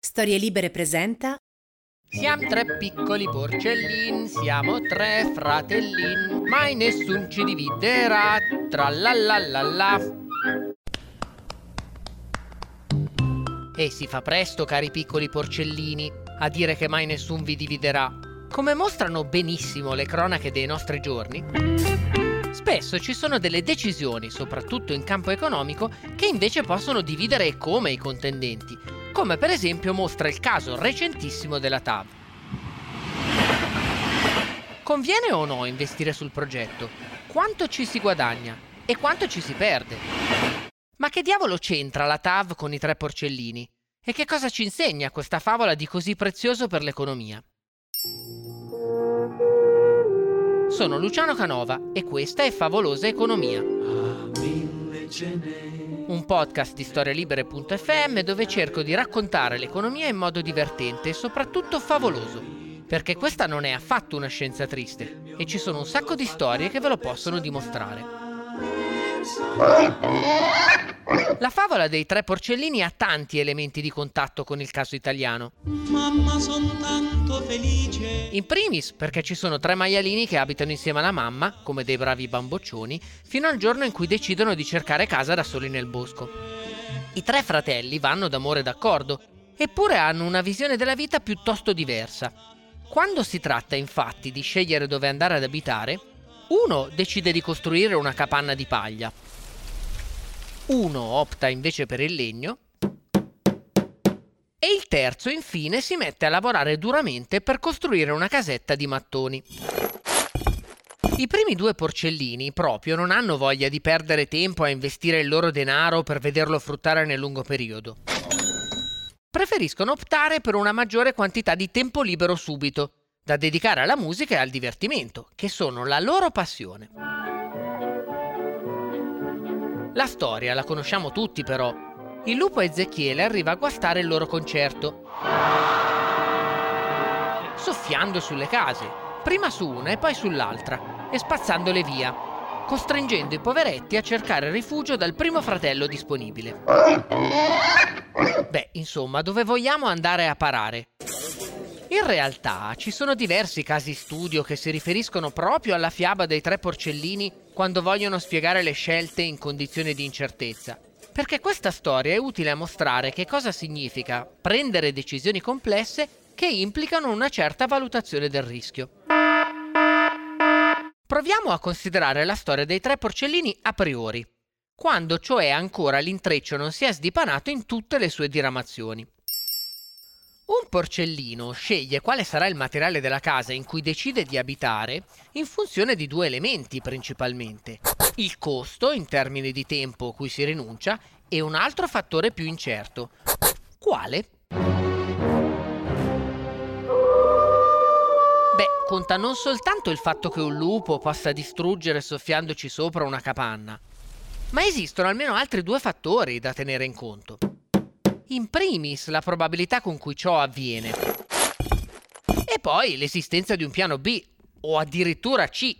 Storie Libere presenta Siamo tre piccoli porcellin, siamo tre fratellin, mai nessun ci dividerà, tra la la la la. E si fa presto, cari piccoli porcellini, a dire che mai nessun vi dividerà. Come mostrano benissimo le cronache dei nostri giorni, spesso ci sono delle decisioni, soprattutto in campo economico, che invece possono dividere come i contendenti, come per esempio mostra il caso recentissimo della TAV. Conviene o no investire sul progetto? Quanto ci si guadagna e quanto ci si perde? Ma che diavolo c'entra la TAV con i tre porcellini? E che cosa ci insegna questa favola di così prezioso per l'economia? Sono Luciano Canova e questa è Favolosa Economia. Un podcast di storielibere.fm dove cerco di raccontare l'economia in modo divertente e soprattutto favoloso. Perché questa non è affatto una scienza triste e ci sono un sacco di storie che ve lo possono dimostrare. La favola dei tre porcellini ha tanti elementi di contatto con il caso italiano. Mamma, son tanto felice. In primis perché ci sono tre maialini che abitano insieme alla mamma, come dei bravi bamboccioni, fino al giorno in cui decidono di cercare casa da soli nel bosco. I tre fratelli vanno d'amore d'accordo, eppure hanno una visione della vita piuttosto diversa. Quando si tratta infatti di scegliere dove andare ad abitare, uno decide di costruire una capanna di paglia, uno opta invece per il legno e il terzo infine si mette a lavorare duramente per costruire una casetta di mattoni. I primi due porcellini proprio non hanno voglia di perdere tempo a investire il loro denaro per vederlo fruttare nel lungo periodo. Preferiscono optare per una maggiore quantità di tempo libero subito, da dedicare alla musica e al divertimento, che sono la loro passione. La storia la conosciamo tutti però. Il lupo Ezechiele arriva a guastare il loro concerto, soffiando sulle case, prima su una e poi sull'altra, e spazzandole via, costringendo i poveretti a cercare rifugio dal primo fratello disponibile. Beh, insomma, dove vogliamo andare a parare? In realtà ci sono diversi casi studio che si riferiscono proprio alla fiaba dei tre porcellini quando vogliono spiegare le scelte in condizioni di incertezza. Perché questa storia è utile a mostrare che cosa significa prendere decisioni complesse che implicano una certa valutazione del rischio. Proviamo a considerare la storia dei tre porcellini a priori, quando cioè ancora l'intreccio non si è sdipanato in tutte le sue diramazioni. Un porcellino sceglie quale sarà il materiale della casa in cui decide di abitare in funzione di due elementi principalmente. Il costo in termini di tempo cui si rinuncia e un altro fattore più incerto. Quale? Beh, conta non soltanto il fatto che un lupo possa distruggere soffiandoci sopra una capanna, ma esistono almeno altri due fattori da tenere in conto in primis la probabilità con cui ciò avviene. E poi l'esistenza di un piano B, o addirittura C.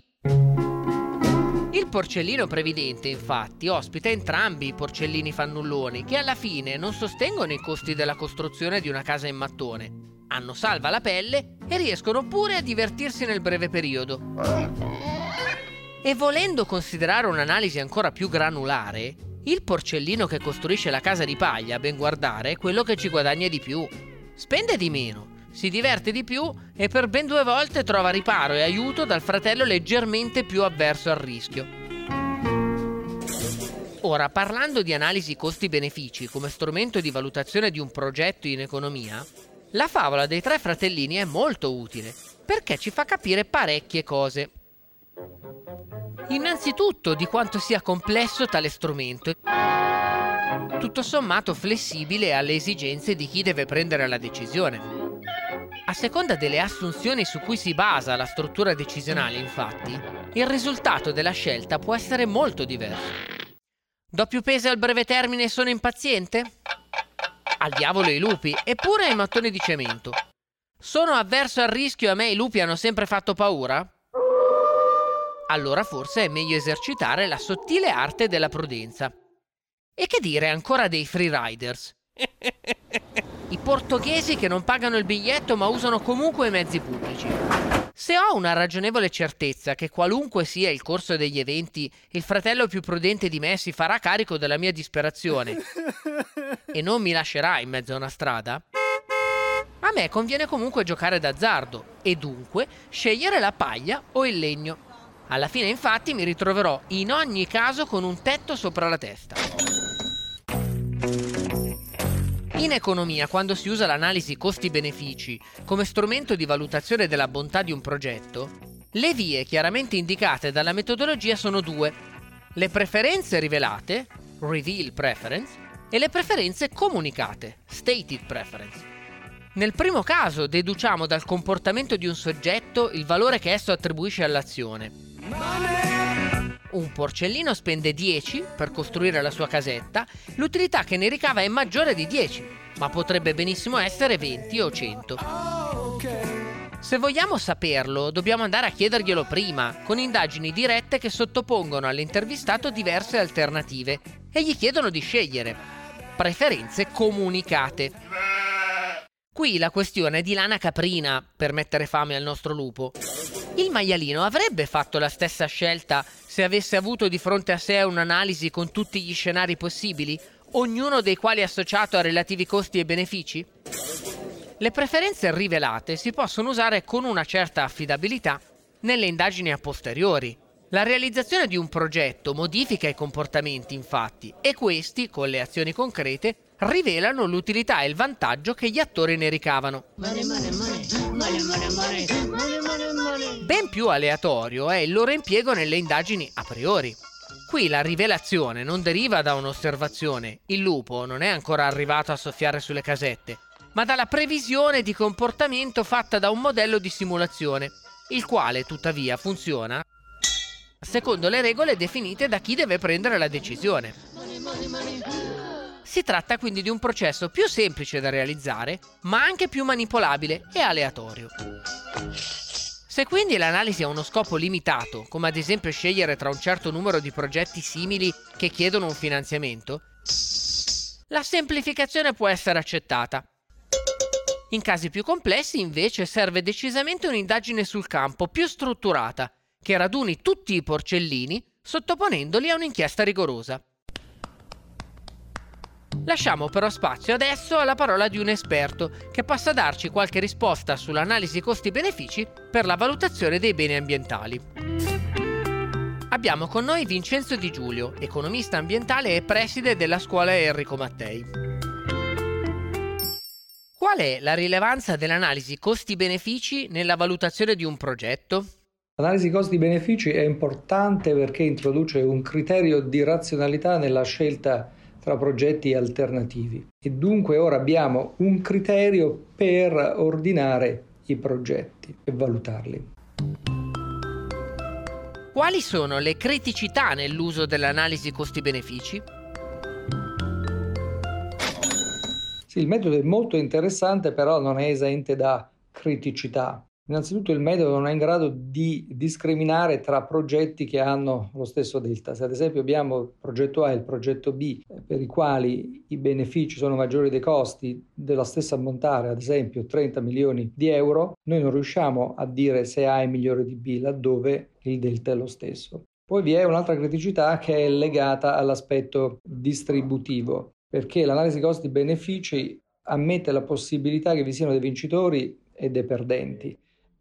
Il porcellino previdente, infatti, ospita entrambi i porcellini fannulloni, che alla fine non sostengono i costi della costruzione di una casa in mattone, hanno salva la pelle e riescono pure a divertirsi nel breve periodo. E volendo considerare un'analisi ancora più granulare, il porcellino che costruisce la casa di paglia, a ben guardare, è quello che ci guadagna di più. Spende di meno, si diverte di più e per ben due volte trova riparo e aiuto dal fratello leggermente più avverso al rischio. Ora, parlando di analisi costi-benefici come strumento di valutazione di un progetto in economia, la favola dei tre fratellini è molto utile perché ci fa capire parecchie cose. Innanzitutto di quanto sia complesso tale strumento, tutto sommato flessibile alle esigenze di chi deve prendere la decisione. A seconda delle assunzioni su cui si basa la struttura decisionale, infatti, il risultato della scelta può essere molto diverso. Do più peso al breve termine e sono impaziente? Al diavolo i lupi, eppure ai mattoni di cemento. Sono avverso al rischio e a me i lupi hanno sempre fatto paura? Allora forse è meglio esercitare la sottile arte della prudenza. E che dire ancora dei free riders? I portoghesi che non pagano il biglietto ma usano comunque i mezzi pubblici. Se ho una ragionevole certezza che qualunque sia il corso degli eventi, il fratello più prudente di me si farà carico della mia disperazione e non mi lascerà in mezzo a una strada, a me conviene comunque giocare d'azzardo e dunque scegliere la paglia o il legno. Alla fine infatti mi ritroverò in ogni caso con un tetto sopra la testa. In economia, quando si usa l'analisi costi-benefici come strumento di valutazione della bontà di un progetto, le vie chiaramente indicate dalla metodologia sono due. Le preferenze rivelate, reveal preference, e le preferenze comunicate, stated preference. Nel primo caso deduciamo dal comportamento di un soggetto il valore che esso attribuisce all'azione un porcellino spende 10 per costruire la sua casetta, l'utilità che ne ricava è maggiore di 10, ma potrebbe benissimo essere 20 o 100. Se vogliamo saperlo, dobbiamo andare a chiederglielo prima, con indagini dirette che sottopongono all'intervistato diverse alternative e gli chiedono di scegliere. Preferenze comunicate. Qui la questione è di lana caprina per mettere fame al nostro lupo. Il maialino avrebbe fatto la stessa scelta se avesse avuto di fronte a sé un'analisi con tutti gli scenari possibili, ognuno dei quali associato a relativi costi e benefici? Le preferenze rivelate si possono usare con una certa affidabilità nelle indagini a posteriori. La realizzazione di un progetto modifica i comportamenti, infatti, e questi, con le azioni concrete, rivelano l'utilità e il vantaggio che gli attori ne ricavano. Ben più aleatorio è il loro impiego nelle indagini a priori. Qui la rivelazione non deriva da un'osservazione, il lupo non è ancora arrivato a soffiare sulle casette, ma dalla previsione di comportamento fatta da un modello di simulazione, il quale tuttavia funziona secondo le regole definite da chi deve prendere la decisione. Si tratta quindi di un processo più semplice da realizzare, ma anche più manipolabile e aleatorio. Se quindi l'analisi ha uno scopo limitato, come ad esempio scegliere tra un certo numero di progetti simili che chiedono un finanziamento, la semplificazione può essere accettata. In casi più complessi invece serve decisamente un'indagine sul campo più strutturata, che raduni tutti i porcellini sottoponendoli a un'inchiesta rigorosa. Lasciamo però spazio adesso alla parola di un esperto che possa darci qualche risposta sull'analisi costi-benefici per la valutazione dei beni ambientali. Abbiamo con noi Vincenzo Di Giulio, economista ambientale e preside della scuola Enrico Mattei. Qual è la rilevanza dell'analisi costi-benefici nella valutazione di un progetto? L'analisi costi-benefici è importante perché introduce un criterio di razionalità nella scelta tra progetti alternativi e dunque ora abbiamo un criterio per ordinare i progetti e valutarli. Quali sono le criticità nell'uso dell'analisi costi-benefici? Sì, il metodo è molto interessante, però non è esente da criticità. Innanzitutto il metodo non è in grado di discriminare tra progetti che hanno lo stesso delta. Se ad esempio abbiamo il progetto A e il progetto B per i quali i benefici sono maggiori dei costi della stessa ammontare, ad esempio 30 milioni di euro, noi non riusciamo a dire se A è migliore di B laddove il delta è lo stesso. Poi vi è un'altra criticità che è legata all'aspetto distributivo, perché l'analisi costi-benefici ammette la possibilità che vi siano dei vincitori e dei perdenti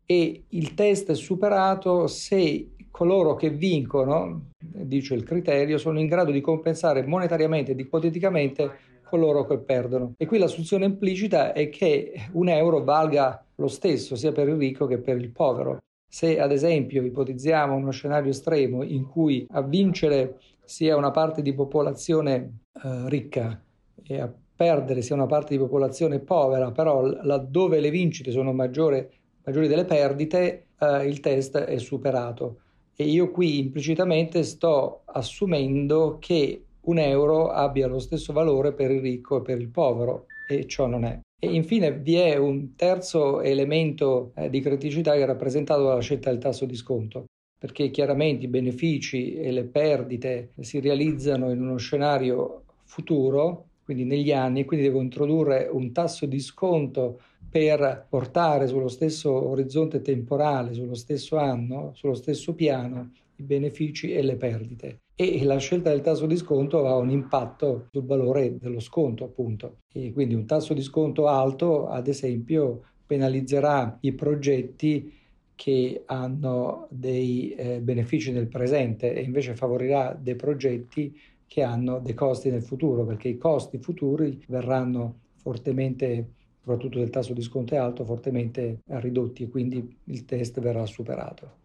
e il test è superato se coloro che vincono, dice il criterio, sono in grado di compensare monetariamente ed ipoteticamente coloro che perdono. E qui l'assunzione implicita è che un euro valga lo stesso sia per il ricco che per il povero. Se ad esempio ipotizziamo uno scenario estremo in cui a vincere sia una parte di popolazione eh, ricca e a perdere sia una parte di popolazione povera, però laddove le vincite sono maggiori maggiori delle perdite, eh, il test è superato. E io qui implicitamente sto assumendo che un euro abbia lo stesso valore per il ricco e per il povero, e ciò non è. E infine vi è un terzo elemento eh, di criticità che è rappresentato dalla scelta del tasso di sconto, perché chiaramente i benefici e le perdite si realizzano in uno scenario futuro quindi negli anni, e quindi devo introdurre un tasso di sconto per portare sullo stesso orizzonte temporale, sullo stesso anno, sullo stesso piano, i benefici e le perdite. E la scelta del tasso di sconto ha un impatto sul valore dello sconto, appunto. E quindi un tasso di sconto alto, ad esempio, penalizzerà i progetti che hanno dei eh, benefici nel presente e invece favorirà dei progetti che hanno dei costi nel futuro, perché i costi futuri verranno fortemente, soprattutto del tasso di sconto è alto, fortemente ridotti e quindi il test verrà superato.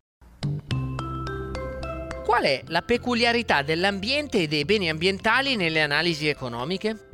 Qual è la peculiarità dell'ambiente e dei beni ambientali nelle analisi economiche?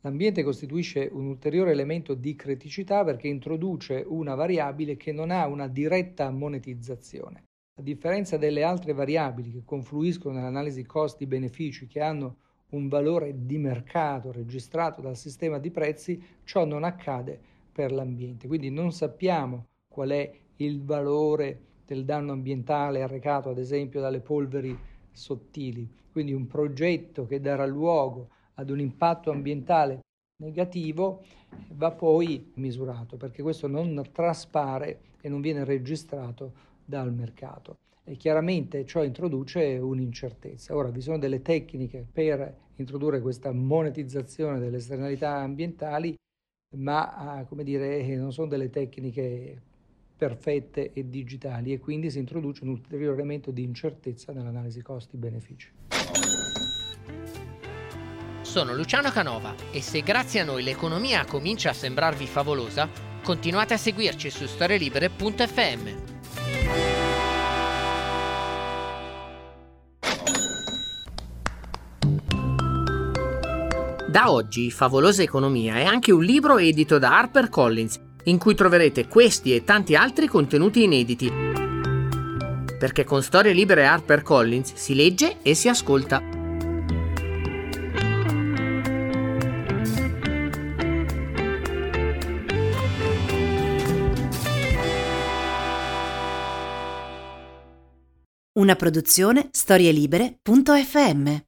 L'ambiente costituisce un ulteriore elemento di criticità perché introduce una variabile che non ha una diretta monetizzazione. A differenza delle altre variabili che confluiscono nell'analisi costi-benefici che hanno un valore di mercato registrato dal sistema di prezzi, ciò non accade per l'ambiente. Quindi non sappiamo qual è il valore del danno ambientale arrecato ad esempio dalle polveri sottili. Quindi un progetto che darà luogo ad un impatto ambientale negativo va poi misurato perché questo non traspare e non viene registrato dal mercato. E chiaramente ciò introduce un'incertezza. Ora vi sono delle tecniche per introdurre questa monetizzazione delle esternalità ambientali, ma ah, come dire, non sono delle tecniche perfette e digitali e quindi si introduce un ulteriore elemento di incertezza nell'analisi costi-benefici. Sono Luciano Canova e se grazie a noi l'economia comincia a sembrarvi favolosa, continuate a seguirci su storielibere.fm. Da oggi Favolosa Economia è anche un libro edito da HarperCollins, in cui troverete questi e tanti altri contenuti inediti. Perché con Storie Libere HarperCollins si legge e si ascolta. Una produzione storielibere.fm